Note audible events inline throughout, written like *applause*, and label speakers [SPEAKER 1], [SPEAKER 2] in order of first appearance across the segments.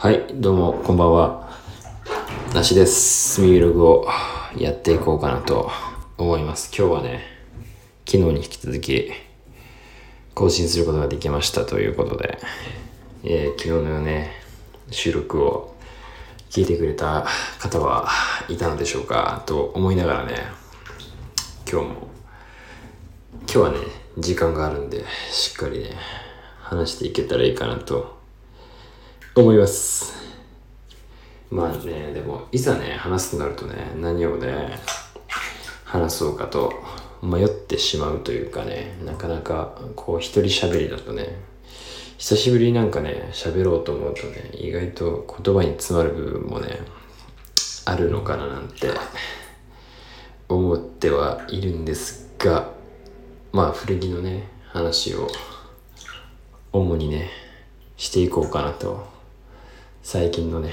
[SPEAKER 1] はい、どうも、こんばんは。なしです。ミーログをやっていこうかなと思います。今日はね、昨日に引き続き更新することができましたということで、えー、昨日のね、収録を聞いてくれた方はいたのでしょうかと思いながらね、今日も、今日はね、時間があるんで、しっかりね、話していけたらいいかなと思います。まあね、でも、いざね、話すとなるとね、何をね、話そうかと迷ってしまうというかね、なかなか、こう、一人喋りだとね、久しぶりになんかね、喋ろうと思うとね、意外と言葉に詰まる部分もね、あるのかななんて、思ってはいるんですが、まあ、古着のね、話を、主にね、していこうかなと最近のね、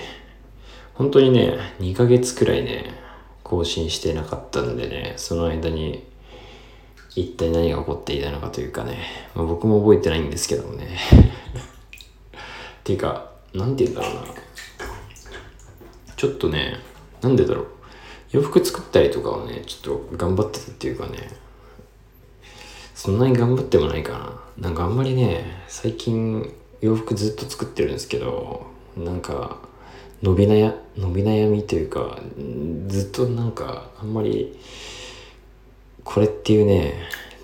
[SPEAKER 1] 本当にね、2ヶ月くらいね、更新してなかったんでね、その間に一体何が起こっていたのかというかね、まあ、僕も覚えてないんですけどもね。*laughs* っていうか、なんて言うんだろうな。ちょっとね、なんでだろう。洋服作ったりとかをね、ちょっと頑張ってたっていうかね、そんなに頑張ってもないかな。なんかあんまりね、最近洋服ずっと作ってるんですけど、なんか伸び悩伸び悩みというかずっとなんかあんまりこれっていうね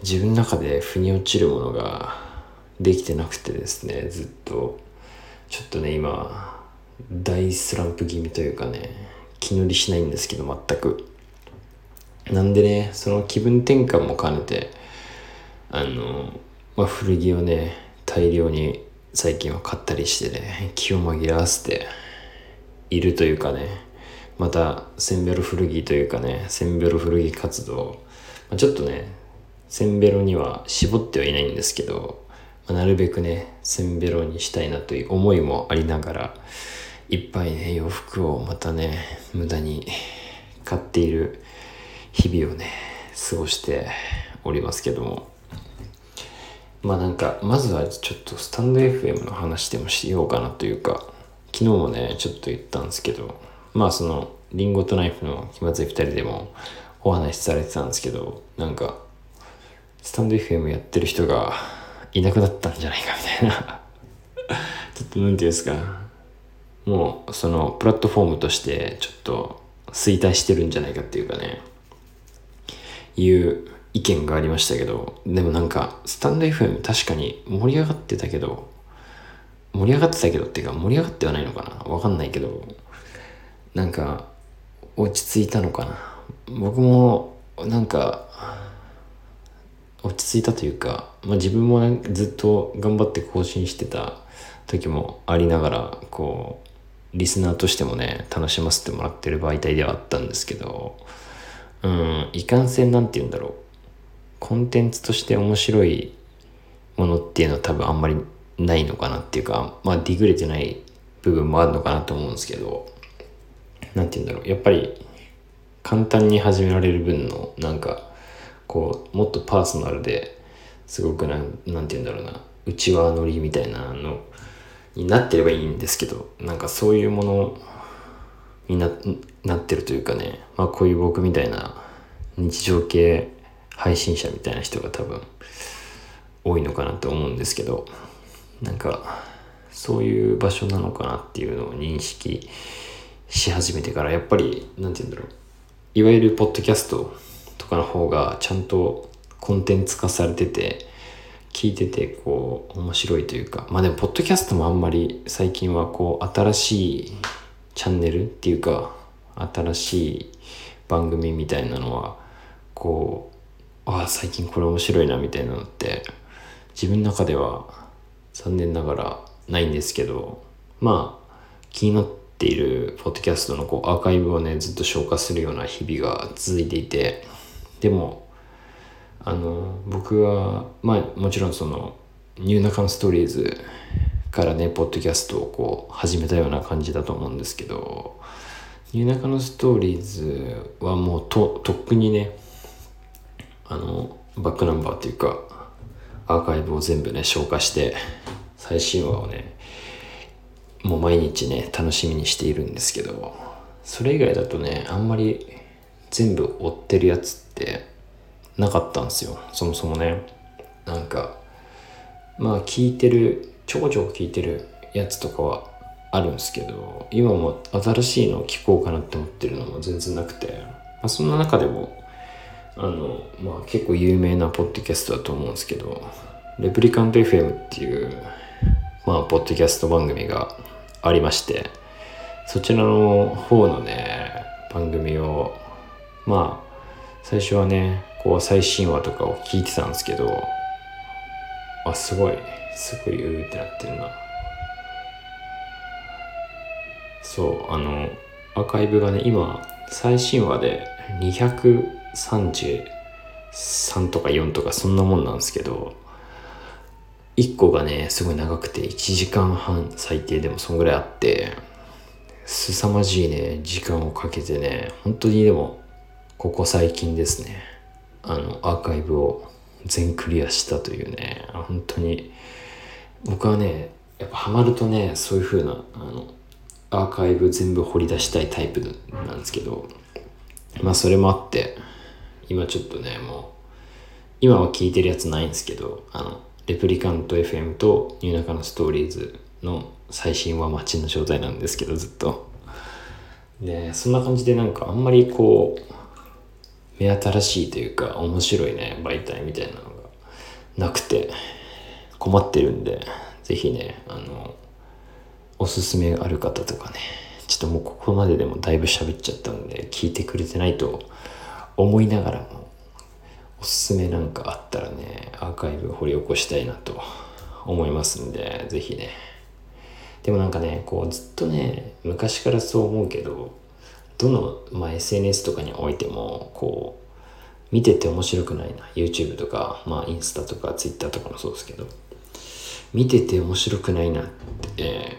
[SPEAKER 1] 自分の中で腑に落ちるものができてなくてですねずっと。ちょっとね今大スランプ気味というかね気乗りしないんですけど全く。なんでねその気分転換も兼ねてあの、まあ、古着をね大量に最近は買ったりしてね気を紛らわせているというかねまたセンベロ古着というかねセンベロ古着活動、まあ、ちょっとねセンベロには絞ってはいないんですけど、まあ、なるべくねセンベロにしたいなという思いもありながらいっぱいね洋服をまたね無駄に買っている日々をね過ごしておりますけども。まあなんか、まずはちょっとスタンド FM の話でもしようかなというか、昨日もね、ちょっと言ったんですけど、まあその、リンゴとナイフの気まずい二人でもお話しされてたんですけど、なんか、スタンド FM やってる人がいなくなったんじゃないかみたいな。*laughs* ちょっとなんていうんですか、もうそのプラットフォームとしてちょっと衰退してるんじゃないかっていうかね、いう意見がありましたけど、でもなんか、スタンド FM 確かに盛り上がってたけど、盛り上がってたけどっていうか、盛り上がってはないのかなわかんないけど、なんか、落ち着いたのかな僕も、なんか、落ち着いたというか、まあ、自分もずっと頑張って更新してた時もありながら、こう、リスナーとしてもね、楽しませてもらってる媒体ではあったんですけど、うん、いかんせんなんて言うんだろう。コンテンツとして面白いものっていうのは多分あんまりないのかなっていうか、まあディグれてない部分もあるのかなと思うんですけど、なんて言うんだろう。やっぱり簡単に始められる分のなんか、こう、もっとパーソナルですごくなん、なんて言うんだろうな、内輪乗りみたいなのになってればいいんですけど、なんかそういうものにななってるというかね、まあこういう僕みたいな日常系配信者みたいな人が多分多いのかなと思うんですけどなんかそういう場所なのかなっていうのを認識し始めてからやっぱり何て言うんだろう。いわゆるポッドキャストとかの方がちゃんとコンテンツ化されてて聞いててこう面白いというか。まあでもポッドキャストもあんまり最近はこう新しいチャンネルっていうか新しい番組みたいなのはこうああ最近これ面白いなみたいなのって自分の中では残念ながらないんですけどまあ気になっているポッドキャストのこうアーカイブをねずっと消化するような日々が続いていてでもあの僕はまあもちろんそのニューナカンストーリーズからねポッドキャストをこう始めたような感じだと思うんですけどニューナカのストーリーズはもうととっくにねあのバックナンバーというかアーカイブを全部ね消化して最新話をねもう毎日ね楽しみにしているんですけどそれ以外だとねあんまり全部追ってるやつってなかったんですよ。そもそもね。なんかまあ聞いてるちょこちょこ聞いてるやつとかはあるんですけど今も新しいのを聞こうかなって思ってるのも全然なくて、まあ、そんな中でもあのまあ結構有名なポッドキャストだと思うんですけどレプリカント FM っていうまあポッドキャスト番組がありましてそちらの方のね番組をまあ最初はねこう最新話とかを聞いてたんですけどあすごいすごいうーってなってるな。そうあのアーカイブがね今最新話で200 33とか4とかそんなもんなんですけど1個がねすごい長くて1時間半最低でもそんぐらいあって凄まじいね時間をかけてね本当にでもここ最近ですねあのアーカイブを全クリアしたというね本当に僕はねやっぱハマるとねそういう風なあのアーカイブ全部掘り出したいタイプなんですけどまあそれもあって今ちょっとねもう今は聞いてるやつないんですけどあのレプリカント FM とニューナカのストーリーズの最新は待ちの状態なんですけどずっと。でそんな感じでなんかあんまりこう目新しいというか面白いね媒体みたいなのがなくて困ってるんで是非ねあのおすすめある方とかねちょっともうここまででもだいぶ喋っちゃったんで聞いてくれてないと思いながらもおすすめなんかあったらねアーカイブ掘り起こしたいなと思いますんで是非ね。でもなんかねこうずっとね昔からそう思うけどどの、まあ、SNS とかにおいてもこう見てて面白くないな YouTube とか、まあ、インスタとか Twitter とかもそうですけど見てて面白くないなって、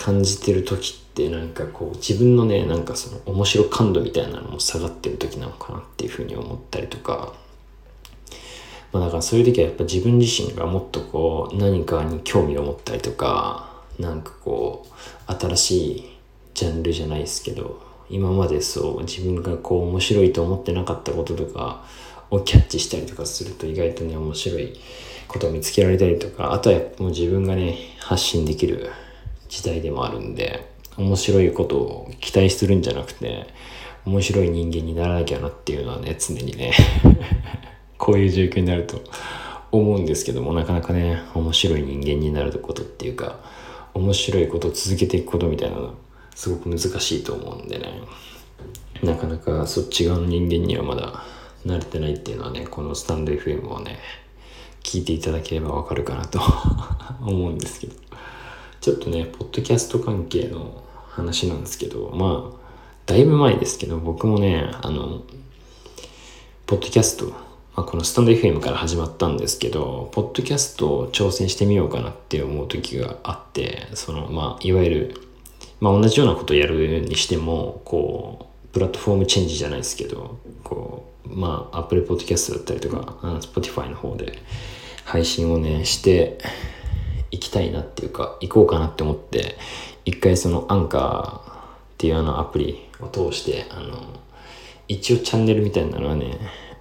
[SPEAKER 1] 感じてる時ってなんかこう自分のねなんかその面白感度みたいなのも下がってる時なのかなっていうふうに思ったりとか。まあだからそういう時はやっぱ自分自身がもっとこう何かに興味を持ったりとかなんかこう新しいジャンルじゃないですけど今までそう自分がこう面白いと思ってなかったこととかをキャッチしたりとかすると意外とね面白いことを見つけられたりとかあとはもう自分がね発信できる時代でもあるんで面白いことを期待するんじゃなくて面白い人間にならなきゃなっていうのはね常にね *laughs* こういう状況になると思うんですけどもなかなかね面白い人間になることっていうか面白いことを続けていくことみたいなのすごく難しいと思うんでね。なかなかそっち側の人間にはまだ慣れてないっていうのはねこのスタンド FM をね聞いていただければわかるかなと *laughs* 思うんですけど。ちょっとねポッドキャスト関係の話なんですけどまあだいぶ前ですけど僕もねあのポッドキャスト、まあ、このスタンド FM から始まったんですけどポッドキャストを挑戦してみようかなって思う時があってそのまあいわゆるまあ、同じようなことをやるにしてもこうプラットフォームチェンジじゃないですけどこうまあ Apple Podcast だったりとか Spotify の方で配信をねしていきたいなっていうか行こうかなって思って一回そのアンカーっていうあのアプリを通してあの一応チャンネルみたいなのはね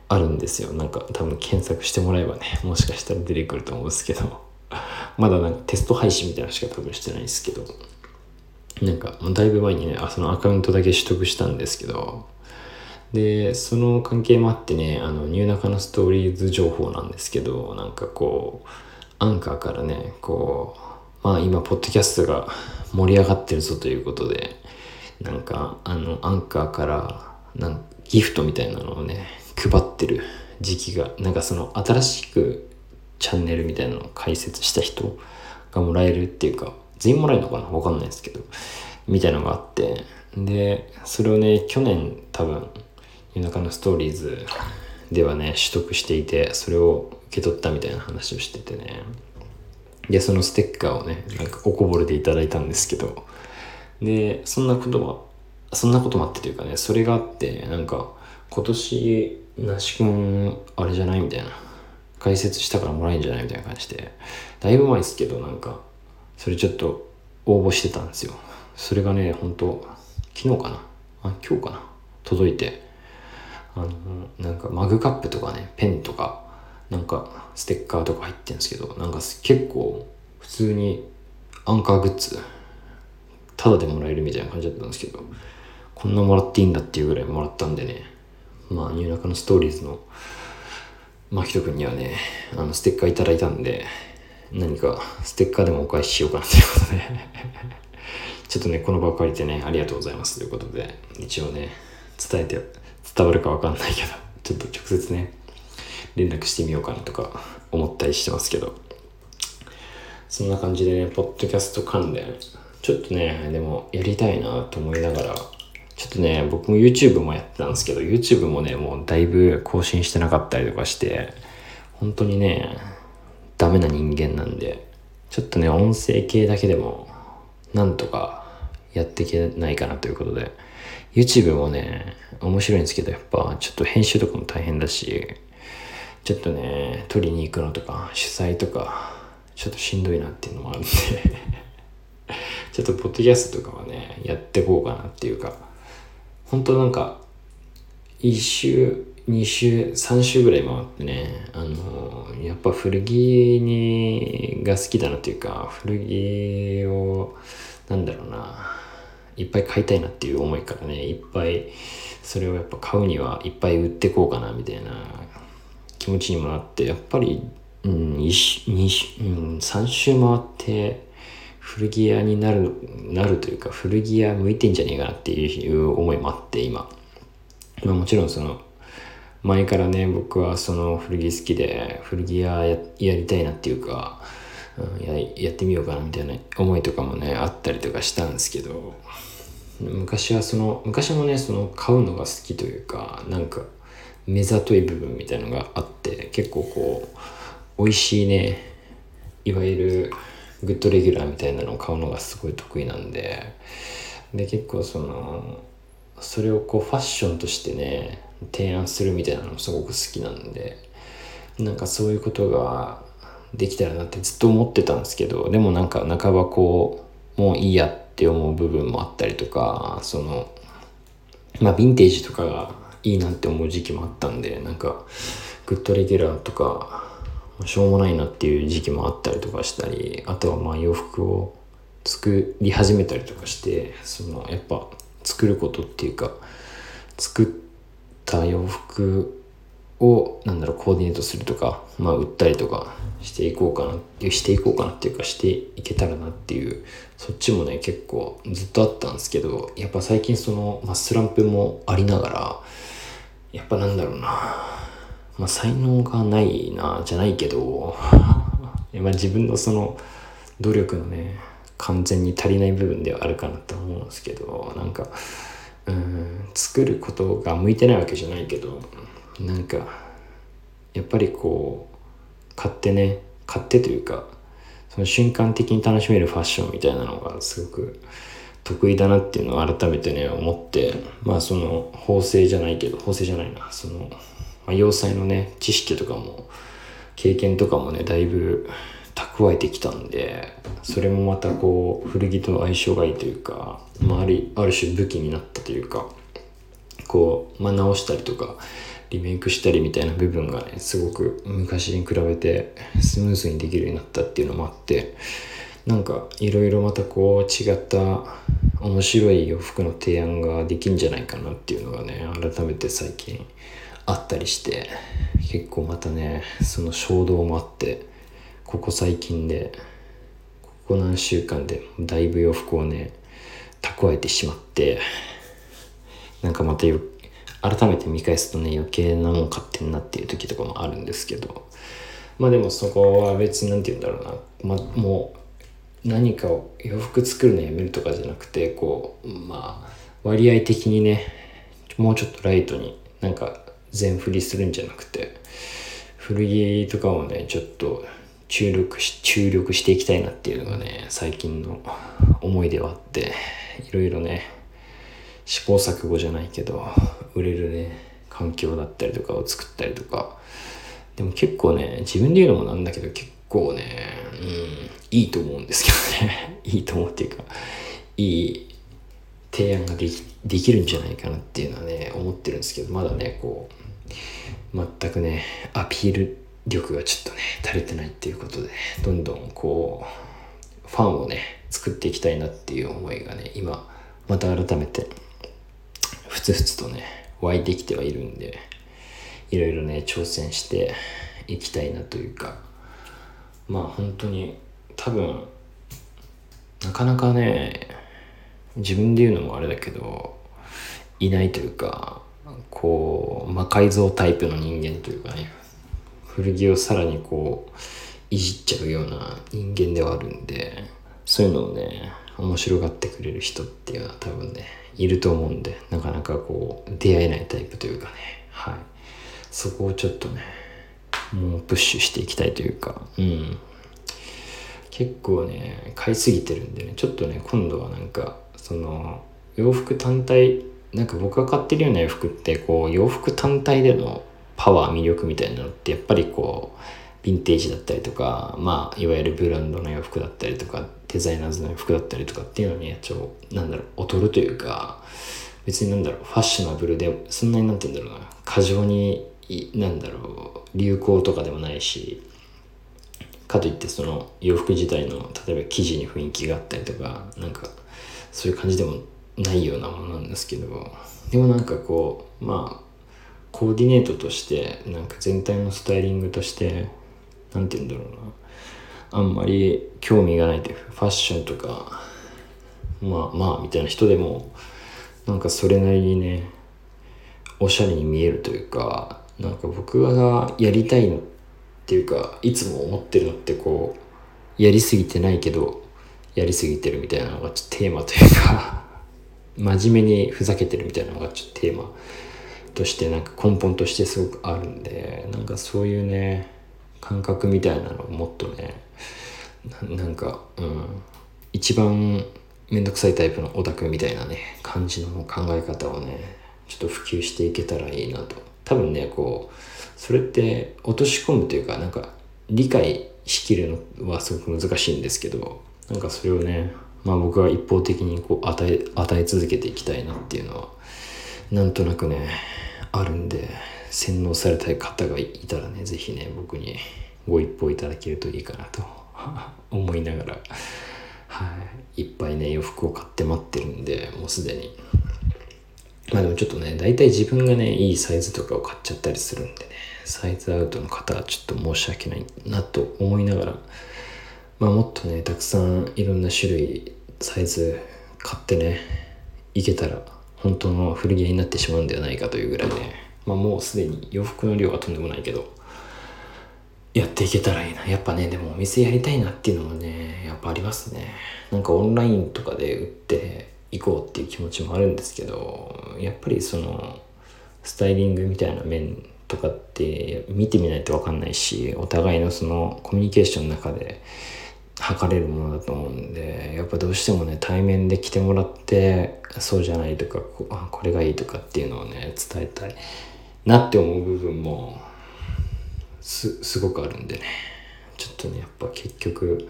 [SPEAKER 1] あるんですよ。なんか多分検索してもらえばねもしかしたら出てくると思うんですけど。*laughs* まだなんかテスト配信みたいなのしか多分してないんですけど。なんかもう、だいぶ前にね、あそのアカウントだけ取得したんですけど、で、その関係もあってね、あの、ニューナカのストーリーズ情報なんですけど、なんかこう、アンカーからね、こう、まあ今、ポッドキャストが盛り上がってるぞということで、なんか、あの、アンカーから、なんギフトみたいなのをね、配ってる時期が、なんかその、新しくチャンネルみたいなのを開設した人がもらえるっていうか、全員もらえるのかな？わかんないですけど。みたいなのがあって。で、それをね、去年多分、夜中のストーリーズではね、取得していて、それを受け取ったみたいな話をしててね。で、そのステッカーをね、なんかおこぼれでいただいたんですけど、で、そんなことは、そんなこともあってというかね、それがあって、なんか、今年、なしくん、あれじゃないみたいな。解説したからもらえるんじゃないみたいな感じで、だいぶ前ですけど、なんか、それちょっと応募してたんですよ。それがね本当昨日かな？あ今日かな？届いて。あのなんかマグカップとかねペンとかなんかステッカーとか入ってるんですけどなんか結構普通にアンカーグッズタダでもらえるみたいな感じだったんですけどこんなもらっていいんだっていうぐらいもらったんでねまあニューナカのストーリーズのマキト君にはねあのステッカーいただいたんで何かステッカーでもお返ししようかなということで *laughs* ちょっとねこの場を借りてねありがとうございますということで一応ね伝えて伝わるかわかんないけどちょっと直接ね連絡してみようかなとか思ったりしてますけど。そんな感じでねポッドキャスト関連ちょっとねでもやりたいなと思いながらちょっとね僕も YouTube もやってたんですけど YouTube もねもうだいぶ更新してなかったりとかして本当にねダメな人間なんでちょっとね音声系だけでもなんとかやっていけないかなということで YouTube もね面白いんですけどやっぱちょっと編集とかも大変だしちょっとね撮りに行くのとか主催とかちょっとしんどいなっていうのもあるんでちょっとポッドキャストとかはねやっていこうかなっていうか本当なんか1週2週3週ぐらい回ってねあのやっぱ古着にが好きだなっていうか古着をなんだろうないっぱい買いたいなっていう思いからねいっぱいそれをやっぱ買うにはいっぱい売ってこうかなみたいな気持ちにもなってやっぱり、うん、2週、うん、3週回って古着屋になるなるというか古着屋向いてんじゃねえかなっていう思いもあって今。今もちろんその前からね僕はその古着好きで古着屋やりたいなっていうか、うん、ややってみようかなみたいな思いとかもねあったりとかしたんですけど昔はその昔もねその買うのが好きというかなんか目ざとい部分みたいのがあって結構こう美味しいねいわゆるグッドレギュラーみたいなのを買うのがすごい得意なんでで結構そのそれをこうファッションとしてね提案するみたいなのもすごく好きなんでなんかそういうことができたらなってずっと思ってたんですけどでもなんか半ばこうもういいやって思う部分もあったりとかそのまあヴィンテージとかがいいなって思う時期もあったんでなんかグッドレギュラーとかしょうもないなっていう時期もあったりとかしたりあとはまあ洋服を作り始めたりとかしてそのやっぱ作ることっていうか作った洋服をなんだろうコーディネートするとかまあ売ったりとかしていこうかなっていうしていこうかなっていうかしていけたらなっていうそっちもね結構ずっとあったんですけどやっぱ最近その、まあ、スランプもありながらやっぱなんだろうなまあ才能がないなじゃないけど *laughs* まあ自分のその努力のね完全に足りない部分ではあるかなと思うんですけどなんかうん作ることが向いてないわけじゃないけどなんかやっぱりこう買ってね買ってというかその瞬間的に楽しめるファッションみたいなのがすごく得意だなっていうのを改めてね思ってまあその縫製じゃないけど縫製じゃないな。その、まあ、洋裁のね知識とかも経験とかもねだいぶ蓄えてきたんでそれもまたこう古着と相性がいいというか、まあ、あるある種武器になったというかこう、まあ、直したりとかリメイクしたりみたいな部分がねすごく昔に比べてスムーズにできるようになったっていうのもあってなんかいろいろまたこう違った面白い洋服の提案ができんじゃないかなっていうのがね改めて最近あったりして結構またねその衝動もあってここ最近でここ何週間でだいぶ洋服をね蓄えてしまってなんかまた改めて見返すとね余計なもん買ってんなっていう時とかもあるんですけど。まあでもそこは別に何て言うんだろうな、ま、もう何かを洋服作るのやめるとかじゃなくてこうまあ割合的にねもうちょっとライトになんか全振りするんじゃなくて古着とかをねちょっと注力し注力していきたいなっていうのがね最近の思いではあっていろいろね試行錯誤じゃないけど売れるね環境だったりとかを作ったりとか。でも結構ね自分で言うのもなんだけど結構ねうん、いいと思うんですけどね。*laughs* いいと思うっていうかいい提案ができできるんじゃないかなっていうのはね思ってるんですけどまだねこう全くねアピール力がちょっとね足りてないっていうことでどんどんこうファンをね作っていきたいなっていう思いがね今また改めてふつふつとね湧いてきてはいるんでいろいろね挑戦していきたいなというかまあ本当に多分なかなかね自分で言うのもあれだけどいないというかこう魔改造タイプの人間というかね古着をさらにこういじっちゃうような人間ではあるんでそういうのをね面白がってくれる人っていうのは多分ねいると思うんでなかなかこう出会えないタイプというかね。はい。そこをちょっとねもうプッシュしていきたいというか。うん。結構ね買いすぎてるんでね。ちょっとね今度はなんかその洋服単体なんか僕が買ってるような洋服ってこう洋服単体でのパワー魅力みたいなのってやっぱりこうヴィンテージだったりとかまあいわゆるブランドの洋服だったりとかデザイナーズの服だったりとかっていうのにちょなんだろう劣るというか別になんだろうファッショナブルでそんなになんて言うんだろうな過剰になんだろう流行とかでもないしかといってその洋服自体の例えば生地に雰囲気があったりとかなんかそういう感じでもないようなものなんですけどでもなんかこうまあコーディネートとしてなんか全体のスタイリングとして何て言うんだろうなあんまり興味がないというファッションとかまあまあみたいな人でもなんかそれなりにねおしゃれに見えるというかなんか僕がやりたいっていうかいつも思ってるのってこうやりすぎてないけどやりすぎてるみたいなのがちょっとテーマというか *laughs* 真面目にふざけてるみたいなのがちょっとテーマとしてなんか根本としてすごくあるんでなんかそういうね感覚みたいなのをもっとねなんかうん一番めんどくさいタイプのオタクみたいなね感じの考え方をねちょっと普及していけたらいいなと。多分ねこうそれって落とし込むというかなんか理解しきるのはすごく難しいんですけどなんかそれをねまあ僕は一方的にこう与え与え続けていきたいなっていうのはなんとなくねあるんで。洗脳されたい方がいたらね是非ね僕にご一報いただけるといいかなと *laughs* 思いながらはいいっぱいね洋服を買って待ってるんでもうすでに。まあでもちょっとね大体自分がねいいサイズとかを買っちゃったりするんでねサイズアウトの方はちょっと申し訳ないなと思いながらまあもっとねたくさんいろんな種類サイズ買ってねいけたら本当の古着屋になってしまうんではないかというぐらいね、まあ、もうすでに洋服の量はとんでもないけどやっていけたらいいな。やっぱねでもお店やりたいなっていうのもねやっぱありますね。なんかオンラインとかで売っていこうっていう気持ちもあるんですけどやっぱりそのスタイリングみたいな面とかって見てみないと分かんないしお互いのそのコミュニケーションの中で測れるものだと思うんでやっぱどうしてもね対面で来てもらってそうじゃないとかここれがいいとかっていうのをね伝えたいなって思う部分もすすごくあるんでね。ちょっとねやっぱ結局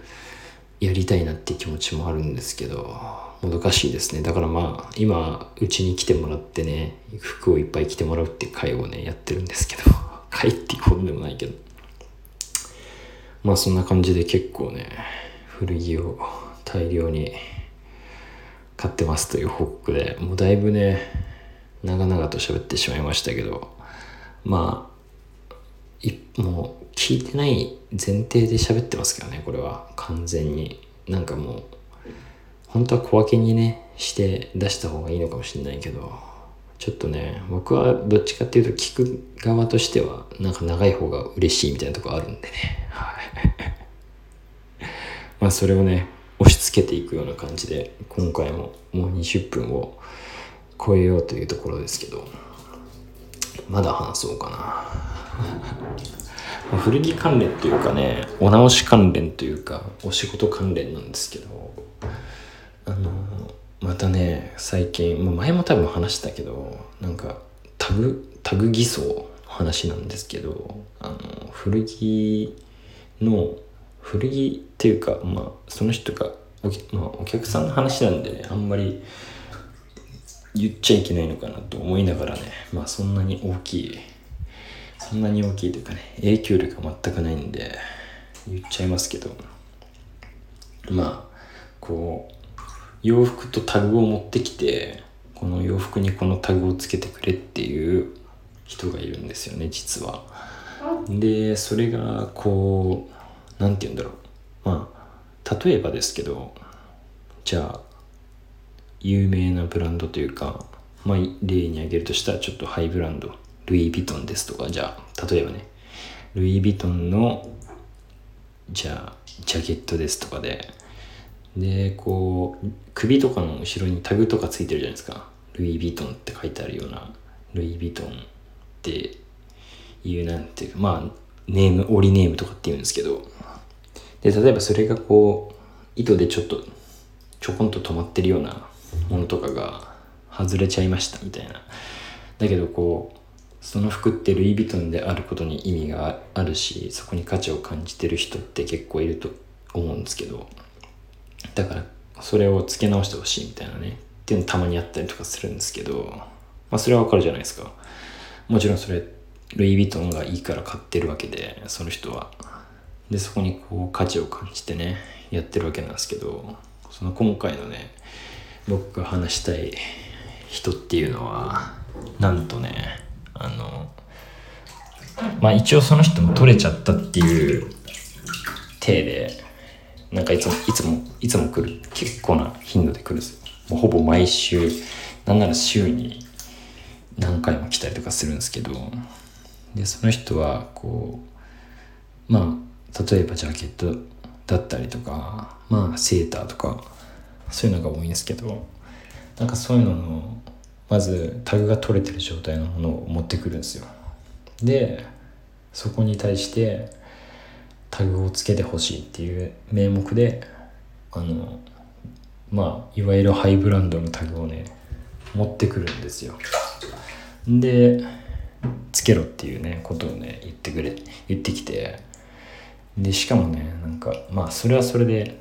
[SPEAKER 1] やりたいなって気持ちもあるんですけどもどかしいですね。だからまあ今うちに来てもらってね服をいっぱい着てもらうっていう会をねやってるんですけど *laughs* 会っていうほどでもないけど。まあそんな感じで結構ね古着を大量に買ってますという報告でもうだいぶね長々と喋ってしまいましたけどまあいもう聞いてない前提で喋ってますけどねこれは。完全に。なんかもう本当は小分けにねして出した方がいいのかもしれないけどちょっとね僕はどっちかっていうと聞く側としてはなんか長い方が嬉しいみたいなとこあるんでね。はい。*laughs* まあそれをね押し付けていくような感じで今回ももう20分を超えようというところですけど。まだ話そうかな。*laughs* 古着関連というかねお直し関連というかお仕事関連なんですけどあのまたね最近もう前も多分話したけどなんかタグタグ偽装の話なんですけどあの古着の古着っていうかまあその人がお,、まあ、お客さんの話なんでねあんまり言っちゃいけないのかなと思いながらねまあそんなに大きいそんなに大きいというかね影響力が全くないんで言っちゃいますけどまあこう洋服とタグを持ってきてこの洋服にこのタグをつけてくれっていう人がいるんですよね実は。でそれがこう何て言うんだろうまあ例えばですけどじゃあ有名なブランドというか、まあ、例に挙げるとしたらちょっとハイブランドルイ・ヴィトンですとかじゃあ例えばねルイ・ヴィトンのじゃあジャケットですとかででこう首とかの後ろにタグとかついてるじゃないですか。ルイ・ヴィトンって書いてあるようなルイ・ヴィトンっていうなんていうかまあネームオリネームとかっていうんですけど。で例えばそれがこう糸でちょっとちょこんと止まってるようなものとかが外れちゃいましたみたいな。だけどこうその服ってルイ・ヴィトンであることに意味があるしそこに価値を感じてる人って結構いると思うんですけどだからそれを付け直してほしいみたいなね。っていうのたまにあったりとかするんですけどまあそれはわかるじゃないですか。もちろんそれルイ・ヴィトンがいいから買ってるわけでその人は。でそこにこう価値を感じてねやってるわけなんですけどその今回のね僕が話したい人っていうのはなんとねあのまあ一応その人も取れちゃったっていう体でなんかいつもいつもいつも来る結構な頻度で来るんですよ。もうほぼ毎週なんなら週に何回も来たりとかするんですけどでその人はこうまあ例えばジャケットだったりとかまあセーターとかそういうのが多いんですけどなんかそういうののまずタグが取れてる状態のものを持ってくるんですよ。でそこに対してタグをつけてほしいっていう名目であのまあいわゆるハイブランドのタグをね持ってくるんですよ。でつけろっていうねことをね言ってくれ言ってきて。でしかもねなんかまあそれはそれで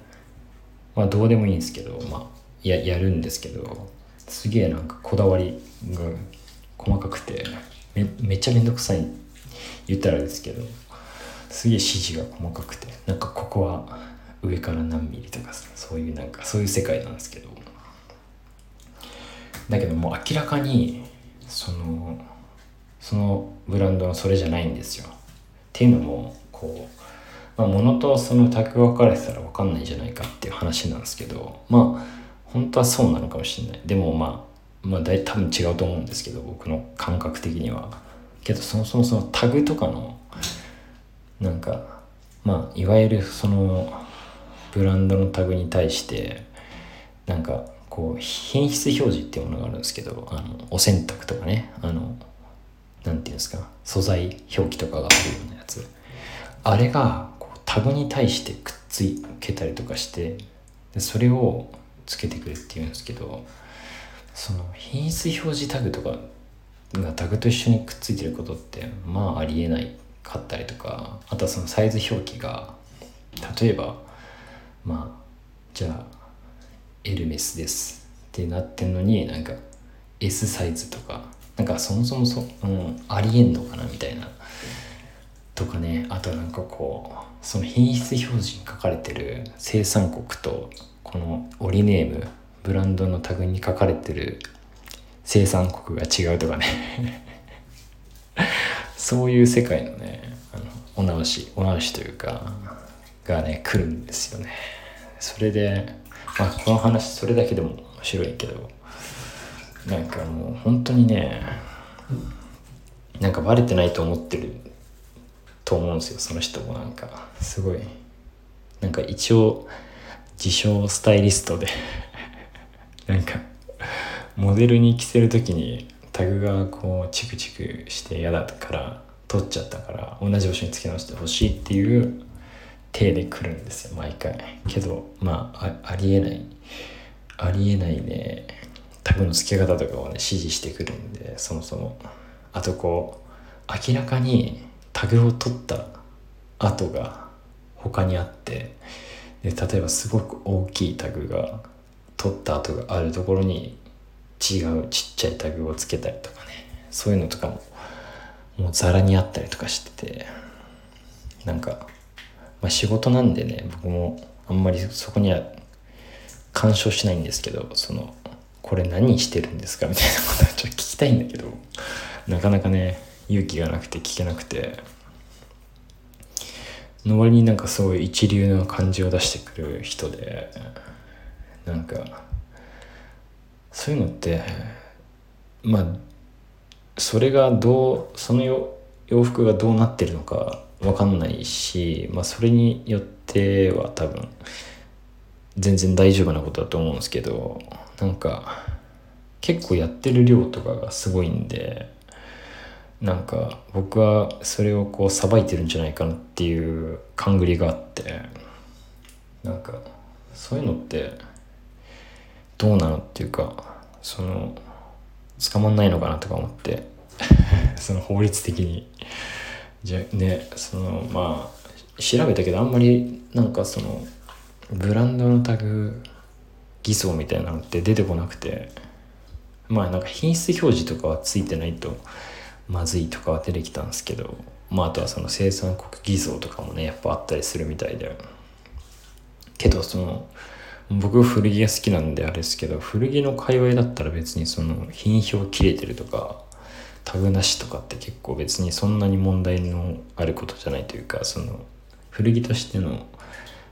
[SPEAKER 1] まあどうでもいいんですけどまあややるんですけどすげえなんかこだわりが細かくてめめっちゃめんどくさい言ったらですけどすげえ指示が細かくてなんかここは上から何ミリとかそういうなんかそういう世界なんですけどだけどもう明らかにそのそのブランドはそれじゃないんですよ。っていうのもこう、まあ、物とそのタグ分かれてたら分かんないんじゃないかっていう話なんですけどまあ本当はそうなのかもしれない。でもまあまあ大多分違うと思うんですけど僕の感覚的には。けどそもそもそのタグとかのなんかまあいわゆるそのブランドのタグに対してなんかこう品質表示っていうものがあるんですけどあのお洗濯とかね。あのなんていうんですか。素材表記とかがあるようなやつ。あれがタグに対してくっつけたりとかしてでそれをつけてくれっていうんですけどその品質表示タグとかがタグと一緒にくっついてることってまあありえないかったりとかあとはそのサイズ表記が例えばまあじゃあエルメスですってなってんのになんか S サイズとかなんかそもそもそ、うん、ありえんのかなみたいなとかねあとなんかこうその品質表示に書かれてる生産国とこのオリネームブランドのタグに書かれてる生産国が違うとかね。*laughs* そういう世界のねあのお直しお直しというかがね来るんですよね。それでまあこの話それだけでも面白いけどなんかもう本当にねなんかバレてないと思ってると思うんですよその人もなんか。すごい。なんか一応自称スタイリストで。*laughs* なんかモデルに着せる時にタグがこうチクチクして嫌だから取っちゃったから同じ場所に付け直してほしいっていう手で来るんですよ毎回。けどまあありえない。ありえないね。タグの付け方とかをね指示してくるんでそもそも。あとこう明らかにタグを取った跡が他にあってで例えばすごく大きいタグが取った跡があるところに違うちっちゃいタグをつけたりとかね。そういうのとかももうザラにあったりとかしててなんか、まあ、仕事なんでね僕もあんまりそこには干渉しないんですけどそのこれ何してるんですかみたいなことはちょっと聞きたいんだけどなかなかね勇気がなくて聞けなくて。の割になんかすごいう一流の感じを出してくる人でなんかそういうのってまあそれがどうその洋服がどうなってるのか分かんないし、まあ、それによっては多分全然大丈夫なことだと思うんですけどなんか結構やってる量とかがすごいんでなんか僕はそれをこうさばいてるんじゃないかなっていう勘ぐりがあってなんかそういうのってどうなのっていうかその捕まんないのかなとか思って *laughs* その法律的に。じゃねそのまあ調べたけどあんまりなんかそのブランドのタグ偽装みたいなのって出てこなくてまあなんか品質表示とかはついてないとまずいとかは出てきたんですけどまああとはその生産国偽造とかもねやっぱあったりするみたいで。けどその僕古着が好きなんであれですけど古着の界隈だったら別にその品表切れてるとかタグなしとかって結構別にそんなに問題のあることじゃないというかその古着としての、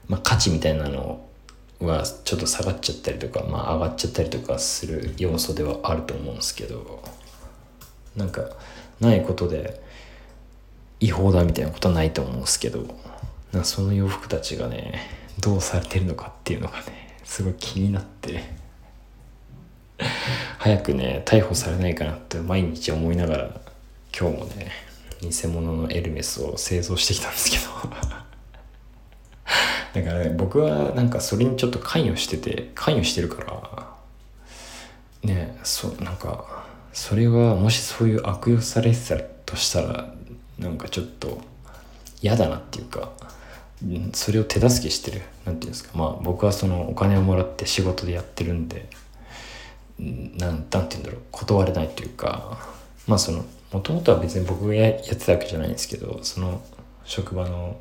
[SPEAKER 1] まあ、価値みたいなのはちょっと下がっちゃったりとか、まあ、上がっちゃったりとかする要素ではあると思うんですけどなんかないことで違法だみたいなことはないと思うんですけどなその洋服たちがねどうされてるのかっていうのがねすごい気になって早くね逮捕されないかなって毎日思いながら今日もね偽物のエルメスを製造してきたんですけど。*laughs* だからね僕はなんかそれにちょっと関与してて関与してるからねそうなんかそれはもしそういう悪用されてたとしたらなんかちょっと嫌だなっていうかそれを手助けしてる。何て言うんですか。まあ僕はそのお金をもらって仕事でやってるんでなんて言うんだろう。断れないというか。まあそのもともとは別に僕がやってたわけじゃないんですけどその職場の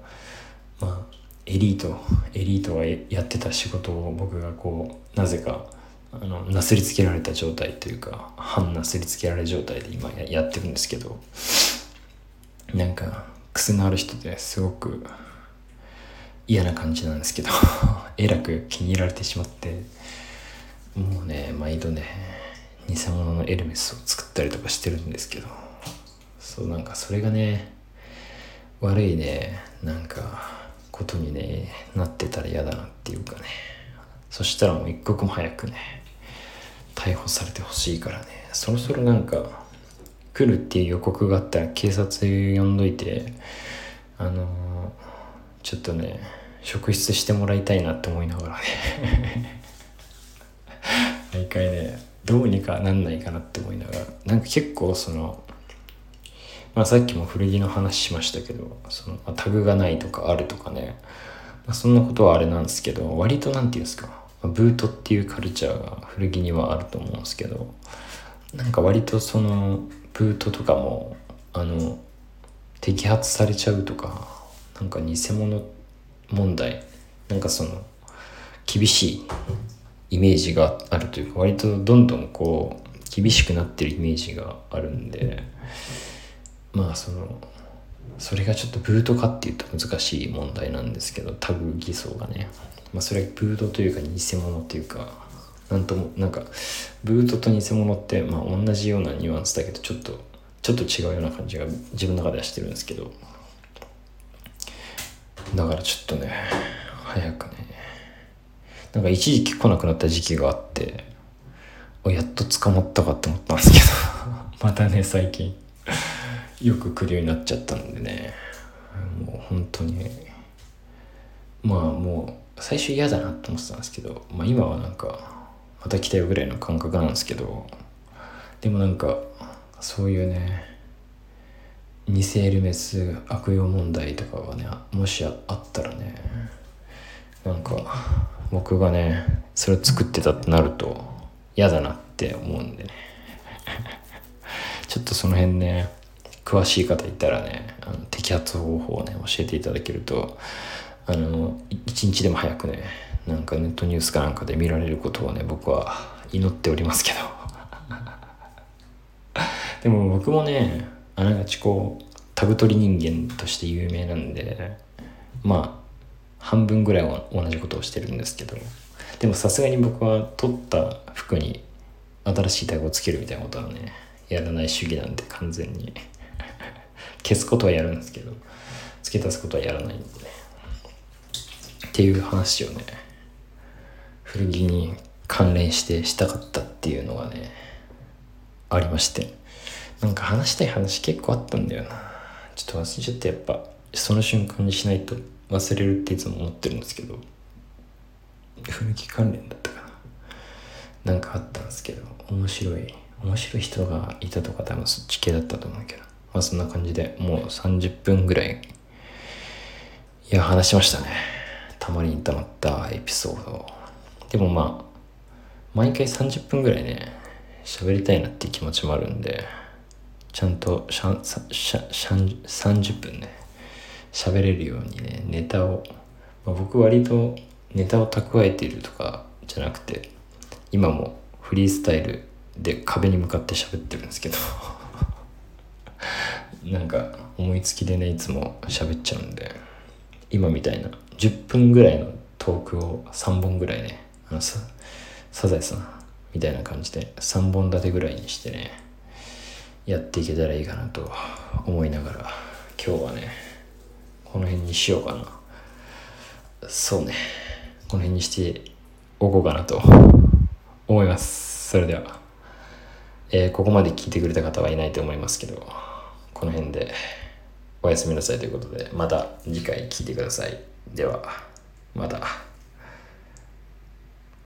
[SPEAKER 1] まあエリートエリートがやってた仕事を僕がこうなぜかあのなすりつけられた状態というか半なすりつけられ状態で今やってるんですけどなんか癖のある人ですごく嫌な感じなんですけど *laughs* えらく気に入られてしまってもうね毎度ね偽物のエルメスを作ったりとかしてるんですけどそうなんかそれがね悪いねなんかことにねなってたら嫌だなっていうかね。そしたらもう一刻も早くね逮捕されてほしいからね。そろそろなんか来るっていう予告があったら警察呼んどいてあのー、ちょっとね職質してもらいたいなって思いながらね。*laughs* 毎回ねどうにかなんないかなって思いながら。なんか結構そのまあさっきも古着の話しましたけどその、タグがないとかあるとかね、まあ、そんなことはあれなんですけど割と何て言うんですか。ブートっていうカルチャーが古着にはあると思うんですけどなんか割とそのブートとかもあの摘発されちゃうとかなんか偽物問題なんかその厳しいイメージがあるというか割とどんどんこう厳しくなってるイメージがあるんでまあそのそれがちょっとブート化っていうと難しい問題なんですけどタグ偽装がね。まあ、それはブートというか偽物というかなんともなんかブートと偽物ってまあ同じようなニュアンスだけどちょっとちょっと違うような感じが自分の中ではしてるんですけど。だからちょっとね早くね。なんか一時期来なくなった時期があってやっと捕まったかって思ったんですけど。*laughs* またね最近よく来るようになっちゃったんでね。もう本当にまあもう最初嫌だなと思ってたんですけど、まあ、今はなんかまた来たよぐらいの感覚なんですけどでもなんかそういうね偽エルメス悪用問題とかがねもしあったらねなんか僕がねそれを作ってたってなると嫌だなって思うんでね。*laughs* ちょっとその辺ね詳しい方いたらねあの摘発方法をね教えていただけるとあの一日でも早くねなんかネットニュースかなんかで見られることをね僕は祈っておりますけど。*laughs* でも僕もねあながちこうタグ取り人間として有名なんでまあ半分ぐらいは同じことをしてるんですけど。でもさすがに僕は取った服に新しいタグをつけるみたいなことはねやらない主義なんで完全に。消すことはやるんですけど。付け足すことはやらないんでね。っていう話をね古着に関連してしたかったっていうのがねありまして。なんか話したい話結構あったんだよな。ちょっと忘れちゃってやっぱその瞬間にしないと忘れるっていつも思ってるんですけど。古着関連だったかな。なんかあったんですけど面白い面白い人がいたとか多分そっち系だったと思うけど。まあそんな感じでもう30分ぐらいいや話しましたね。たまりにたまったエピソード。でもまあ毎回30分ぐらいね喋りたいなっていう気持ちもあるんでちゃんとしゃしゃしゃ30分ね喋れるようにねネタを、まあ、僕割とネタを蓄えているとかじゃなくて今もフリースタイルで壁に向かって喋ってるんですけど *laughs* なんか思いつきでねいつも喋っちゃうんで今みたいな10分ぐらいのトークを3本ぐらいねあのさサザエさんみたいな感じで3本立てぐらいにしてねやっていけたらいいかなと思いながら今日はねこの辺にしようかな。そうね。この辺にしておこうかなと思います。それでは、えー、ここまで聞いてくれた方はいないと思いますけどこの辺でおやすみなさいということでまた次回聞いてください。ではまた。